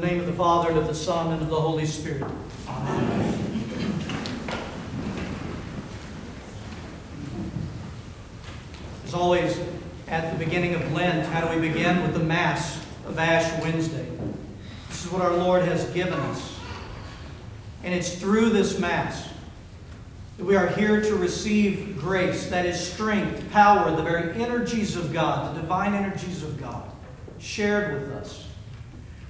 the name of the Father, and of the Son, and of the Holy Spirit. Amen. As always, at the beginning of Lent, how do we begin? With the Mass of Ash Wednesday. This is what our Lord has given us. And it's through this Mass that we are here to receive grace, that is, strength, power, the very energies of God, the divine energies of God, shared with us.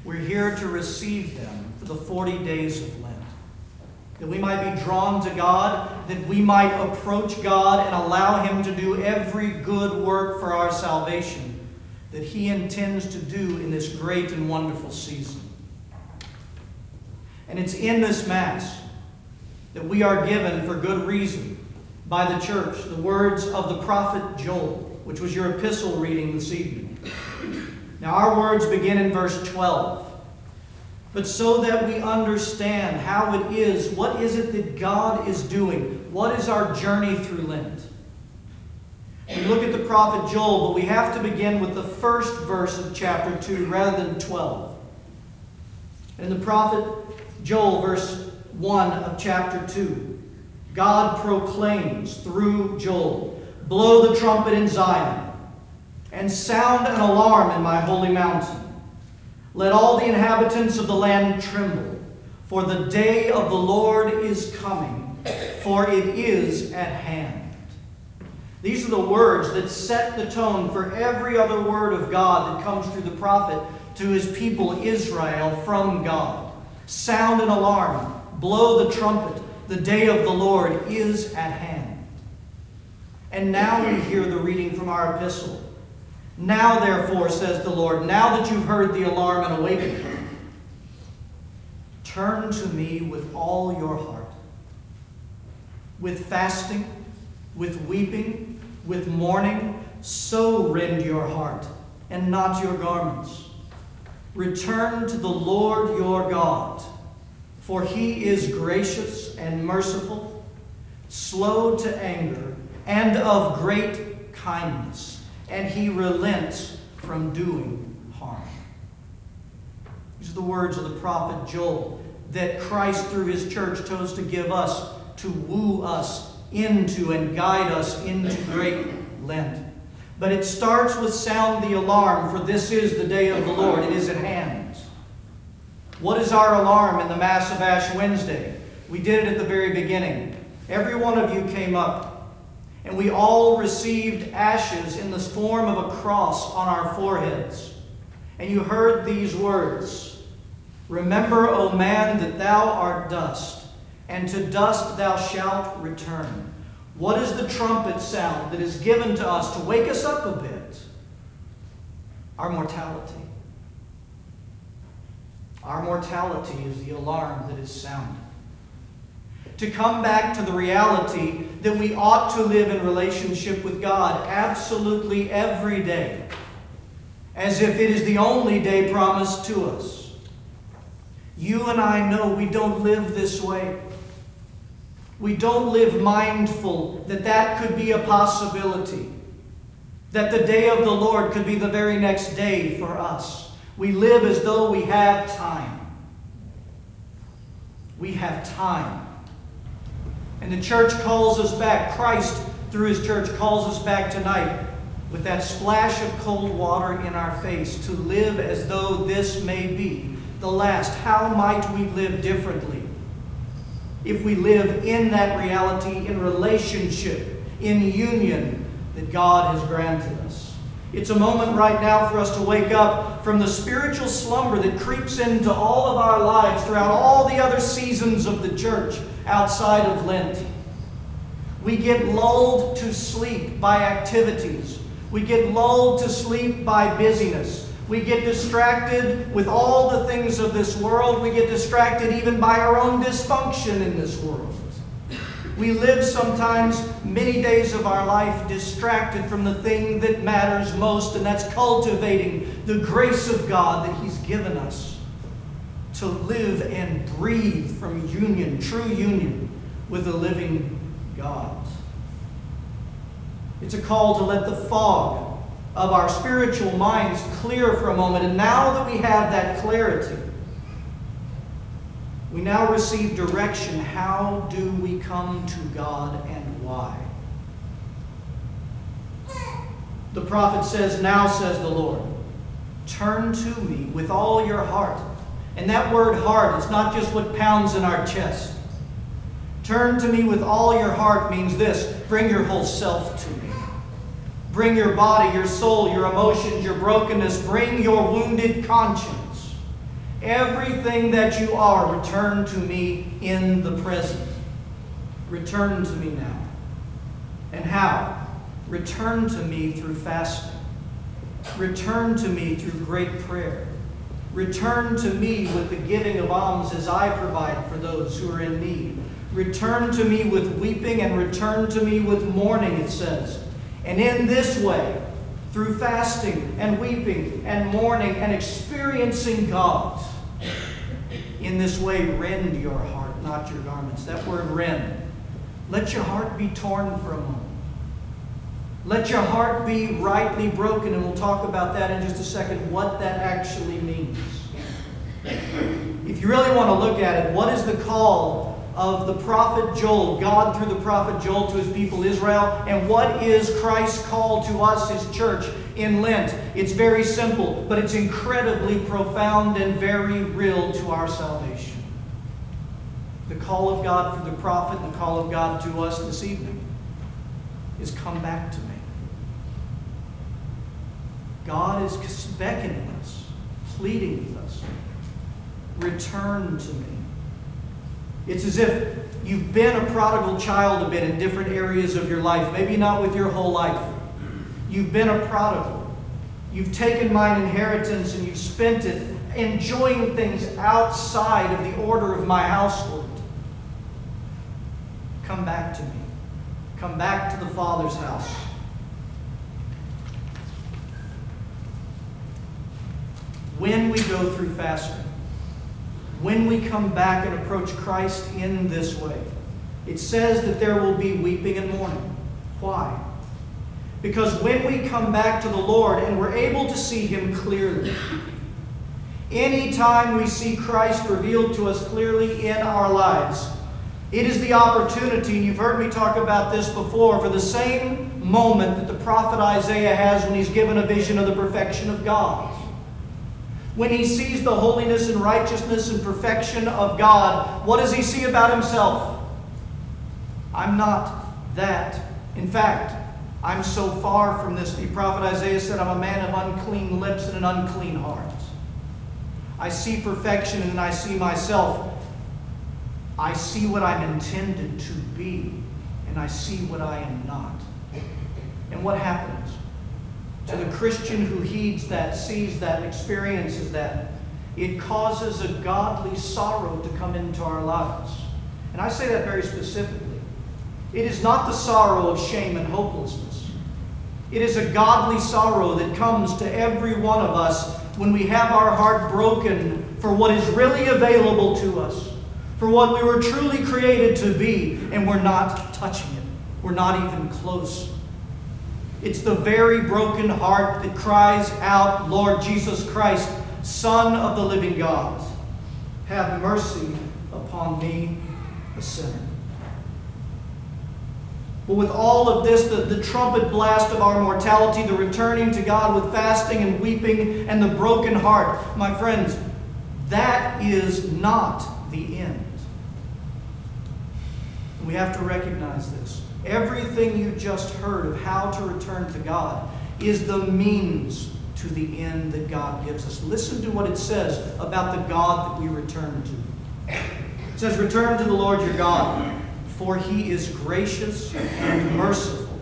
We're here to receive them for the 40 days of Lent. That we might be drawn to God, that we might approach God and allow Him to do every good work for our salvation that He intends to do in this great and wonderful season. And it's in this Mass that we are given for good reason by the church the words of the prophet Joel, which was your epistle reading this evening. Now, our words begin in verse 12. But so that we understand how it is, what is it that God is doing? What is our journey through Lent? We look at the prophet Joel, but we have to begin with the first verse of chapter 2 rather than 12. In the prophet Joel, verse 1 of chapter 2, God proclaims through Joel Blow the trumpet in Zion, and sound an alarm in my holy mountain. Let all the inhabitants of the land tremble, for the day of the Lord is coming, for it is at hand. These are the words that set the tone for every other word of God that comes through the prophet to his people Israel from God. Sound an alarm, blow the trumpet, the day of the Lord is at hand. And now we hear the reading from our epistle. Now, therefore, says the Lord, now that you've heard the alarm and awakened, turn to me with all your heart, with fasting, with weeping, with mourning, so rend your heart and not your garments. Return to the Lord your God, for he is gracious and merciful, slow to anger, and of great kindness, and he relents from doing harm. These are the words of the prophet Joel that Christ, through his church, chose to give us to woo us into and guide us into great Lent. But it starts with sound the alarm, for this is the day of the Lord. It is at hand. What is our alarm in the Mass of Ash Wednesday? We did it at the very beginning. Every one of you came up, and we all received ashes in the form of a cross on our foreheads. And you heard these words Remember, O man, that thou art dust, and to dust thou shalt return. What is the trumpet sound that is given to us to wake us up a bit? Our mortality. Our mortality is the alarm that is sounded. To come back to the reality that we ought to live in relationship with God absolutely every day, as if it is the only day promised to us. You and I know we don't live this way. We don't live mindful that that could be a possibility, that the day of the Lord could be the very next day for us. We live as though we have time. We have time. And the church calls us back. Christ, through his church, calls us back tonight with that splash of cold water in our face to live as though this may be the last. How might we live differently? if we live in that reality, in relationship, in union that God has granted us. It's a moment right now for us to wake up from the spiritual slumber that creeps into all of our lives throughout all the other seasons of the church outside of Lent. We get lulled to sleep by activities. We get lulled to sleep by busyness. We get distracted with all the things of this world. We get distracted even by our own dysfunction in this world. We live sometimes many days of our life distracted from the thing that matters most, and that's cultivating the grace of God that He's given us to live and breathe from union, true union with the living God. It's a call to let the fog of our spiritual minds clear for a moment. And now that we have that clarity, we now receive direction. How do we come to God and why? The prophet says, Now says the Lord, turn to me with all your heart. And that word heart is not just what pounds in our chest. Turn to me with all your heart means this bring your whole self to me. Bring your body, your soul, your emotions, your brokenness. Bring your wounded conscience. Everything that you are, return to me in the present. Return to me now. And how? Return to me through fasting. Return to me through great prayer. Return to me with the giving of alms as I provide for those who are in need. Return to me with weeping and return to me with mourning, it says. And in this way, through fasting and weeping and mourning and experiencing God, in this way, rend your heart, not your garments. That word rend. Let your heart be torn for a moment. Let your heart be rightly broken, and we'll talk about that in just a second, what that actually means. If you really want to look at it, what is the call of the prophet Joel, God through the prophet Joel to his people Israel, and what is Christ's call to us, his church, in Lent? It's very simple, but it's incredibly profound and very real to our salvation. The call of God for the prophet and the call of God to us this evening is come back to me. God is beckoning us, pleading with us, return to me. It's as if you've been a prodigal child a bit in different areas of your life, maybe not with your whole life. You've been a prodigal. You've taken mine inheritance and you've spent it enjoying things outside of the order of my household. Come back to me. Come back to the Father's house. When we go through fasting, when we come back and approach Christ in this way. It says that there will be weeping and mourning. Why? Because when we come back to the Lord and we're able to see Him clearly, anytime we see Christ revealed to us clearly in our lives, it is the opportunity, and you've heard me talk about this before, for the same moment that the prophet Isaiah has when he's given a vision of the perfection of God. When he sees the holiness and righteousness and perfection of God, what does he see about himself? I'm not that. In fact, I'm so far from this. The prophet Isaiah said, I'm a man of unclean lips and an unclean heart. I see perfection and I see myself. I see what I'm intended to be, and I see what I am not. And what happens? To the Christian who heeds that, sees that, experiences that, it causes a godly sorrow to come into our lives. And I say that very specifically. It is not the sorrow of shame and hopelessness. It is a godly sorrow that comes to every one of us when we have our heart broken for what is really available to us, for what we were truly created to be, and we're not touching it. We're not even close it's the very broken heart that cries out, Lord Jesus Christ, Son of the living God, have mercy upon me, a sinner. But with all of this, the, the trumpet blast of our mortality, the returning to God with fasting and weeping and the broken heart, my friends, that is not the end. we have to recognize this. Everything you just heard of how to return to God is the means to the end that God gives us. Listen to what it says about the God that we return to. It says, Return to the Lord your God, for he is gracious and merciful,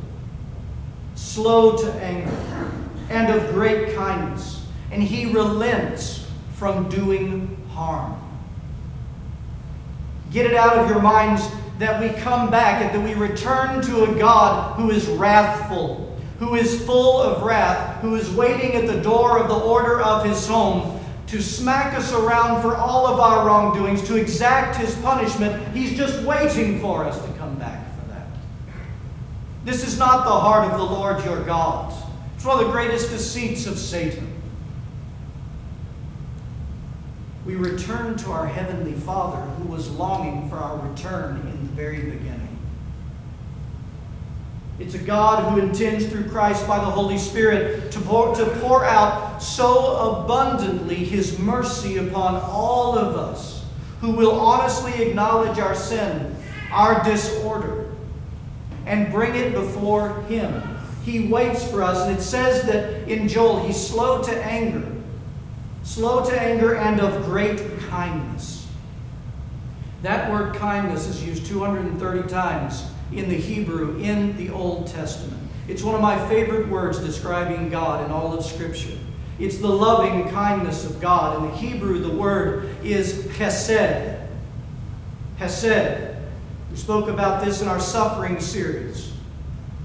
slow to anger, and of great kindness, and he relents from doing harm. Get it out of your minds that we come back and that we return to a God who is wrathful, who is full of wrath, who is waiting at the door of the order of his home to smack us around for all of our wrongdoings, to exact his punishment. He's just waiting for us to come back for that. This is not the heart of the Lord your God. It's one of the greatest deceits of Satan. We return to our Heavenly Father who was longing for our return in the very beginning. It's a God who intends through Christ by the Holy Spirit to pour, to pour out so abundantly His mercy upon all of us who will honestly acknowledge our sin, our disorder, and bring it before Him. He waits for us, and it says that in Joel, He's slow to anger, slow to anger, and of great kindness. That word kindness is used 230 times in the Hebrew in the Old Testament. It's one of my favorite words describing God in all of Scripture. It's the loving kindness of God. In the Hebrew, the word is hesed. Hesed. We spoke about this in our suffering series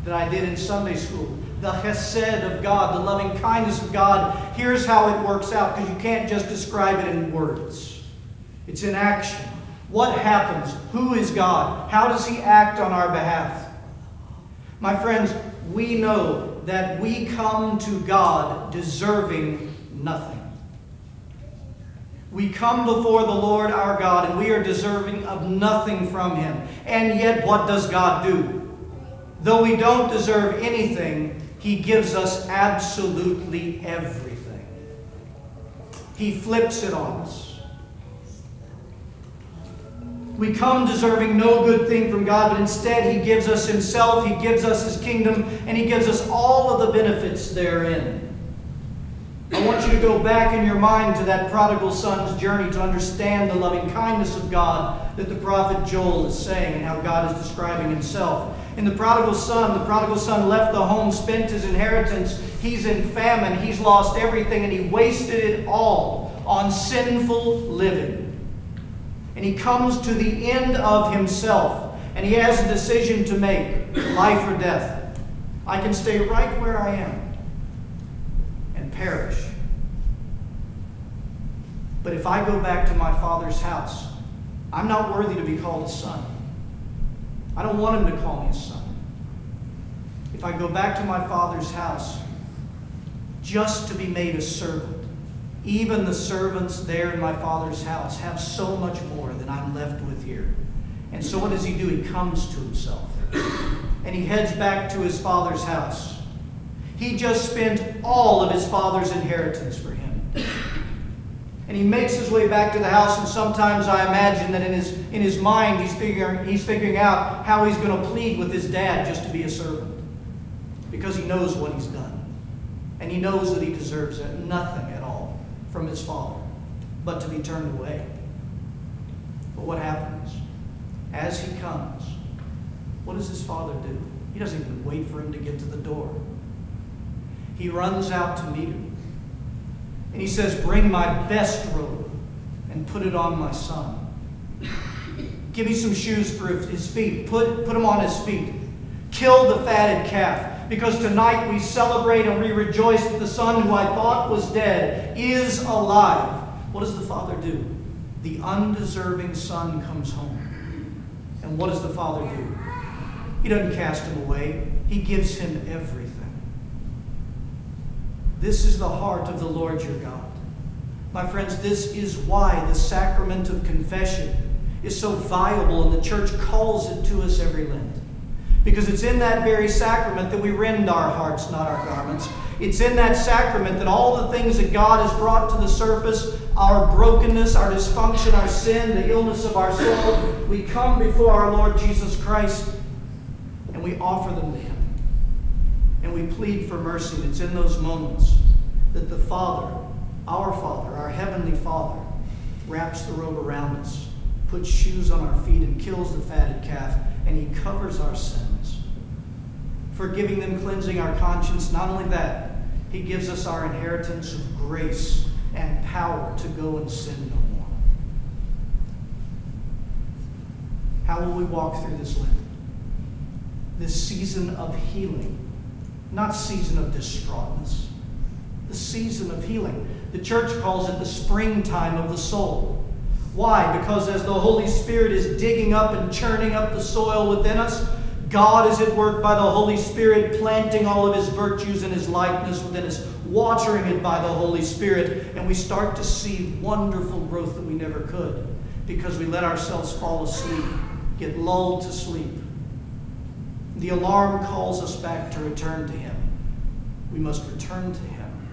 that I did in Sunday school. The hesed of God, the loving kindness of God. Here's how it works out because you can't just describe it in words, it's in action. What happens? Who is God? How does He act on our behalf? My friends, we know that we come to God deserving nothing. We come before the Lord our God and we are deserving of nothing from Him. And yet, what does God do? Though we don't deserve anything, He gives us absolutely everything. He flips it on us. We come deserving no good thing from God, but instead He gives us Himself, He gives us His kingdom, and He gives us all of the benefits therein. I want you to go back in your mind to that prodigal son's journey to understand the loving kindness of God that the prophet Joel is saying and how God is describing Himself. In the prodigal son, the prodigal son left the home, spent his inheritance. He's in famine, he's lost everything, and he wasted it all on sinful living. And he comes to the end of himself. And he has a decision to make life or death. I can stay right where I am perish. But if I go back to my father's house, I'm not worthy to be called a son. I don't want him to call me a son. If I go back to my father's house just to be made a servant, even the servants there in my father's house have so much more than I'm left with here. And so what does he do? He comes to himself. And he heads back to his father's house. He just spent all of his father's inheritance for him. And he makes his way back to the house, and sometimes I imagine that in his, in his mind he's figuring, he's figuring out how he's going to plead with his dad just to be a servant. Because he knows what he's done. And he knows that he deserves nothing at all from his father, but to be turned away. But what happens? As he comes, what does his father do? He doesn't even wait for him to get to the door. He runs out to meet him. And he says, Bring my best robe and put it on my son. Give me some shoes for his feet. Put, put them on his feet. Kill the fatted calf because tonight we celebrate and we rejoice that the son who I thought was dead is alive. What does the father do? The undeserving son comes home. And what does the father do? He doesn't cast him away, he gives him everything. This is the heart of the Lord your God. My friends, this is why the sacrament of confession is so viable, and the church calls it to us every Lent. Because it's in that very sacrament that we rend our hearts, not our garments. It's in that sacrament that all the things that God has brought to the surface our brokenness, our dysfunction, our sin, the illness of our soul we come before our Lord Jesus Christ and we offer them to Him. And we plead for mercy. And it's in those moments that the Father, our Father, our Heavenly Father, wraps the robe around us, puts shoes on our feet, and kills the fatted calf and He covers our sins, forgiving them, cleansing our conscience. Not only that, He gives us our inheritance of grace and power to go and sin no more. How will we walk through this Lent? This season of healing, not season of distraughtness, the season of healing. The church calls it the springtime of the soul. Why? Because as the Holy Spirit is digging up and churning up the soil within us, God is at work by the Holy Spirit planting all of his virtues and his likeness within us. watering it by the Holy Spirit, and we start to see wonderful growth that we never could because we let ourselves fall asleep, get lulled to sleep. The alarm calls us back to return to Him. We must return to Him,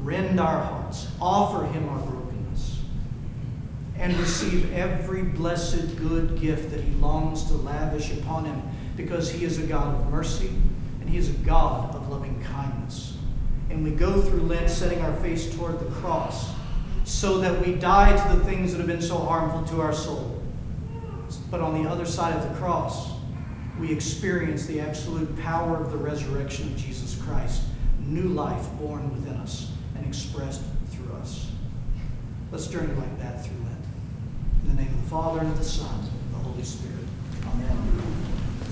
rend our hearts, offer Him our brokenness, and receive every blessed good gift that He longs to lavish upon Him because He is a God of mercy and He is a God of loving kindness. And we go through Lent setting our face toward the cross so that we die to the things that have been so harmful to our soul. But on the other side of the cross, we experience the absolute power of the resurrection of Jesus Christ, new life born within us and expressed through us. Let's journey like that through Lent. In the name of the Father, and of the Son, and of the Holy Spirit. Amen.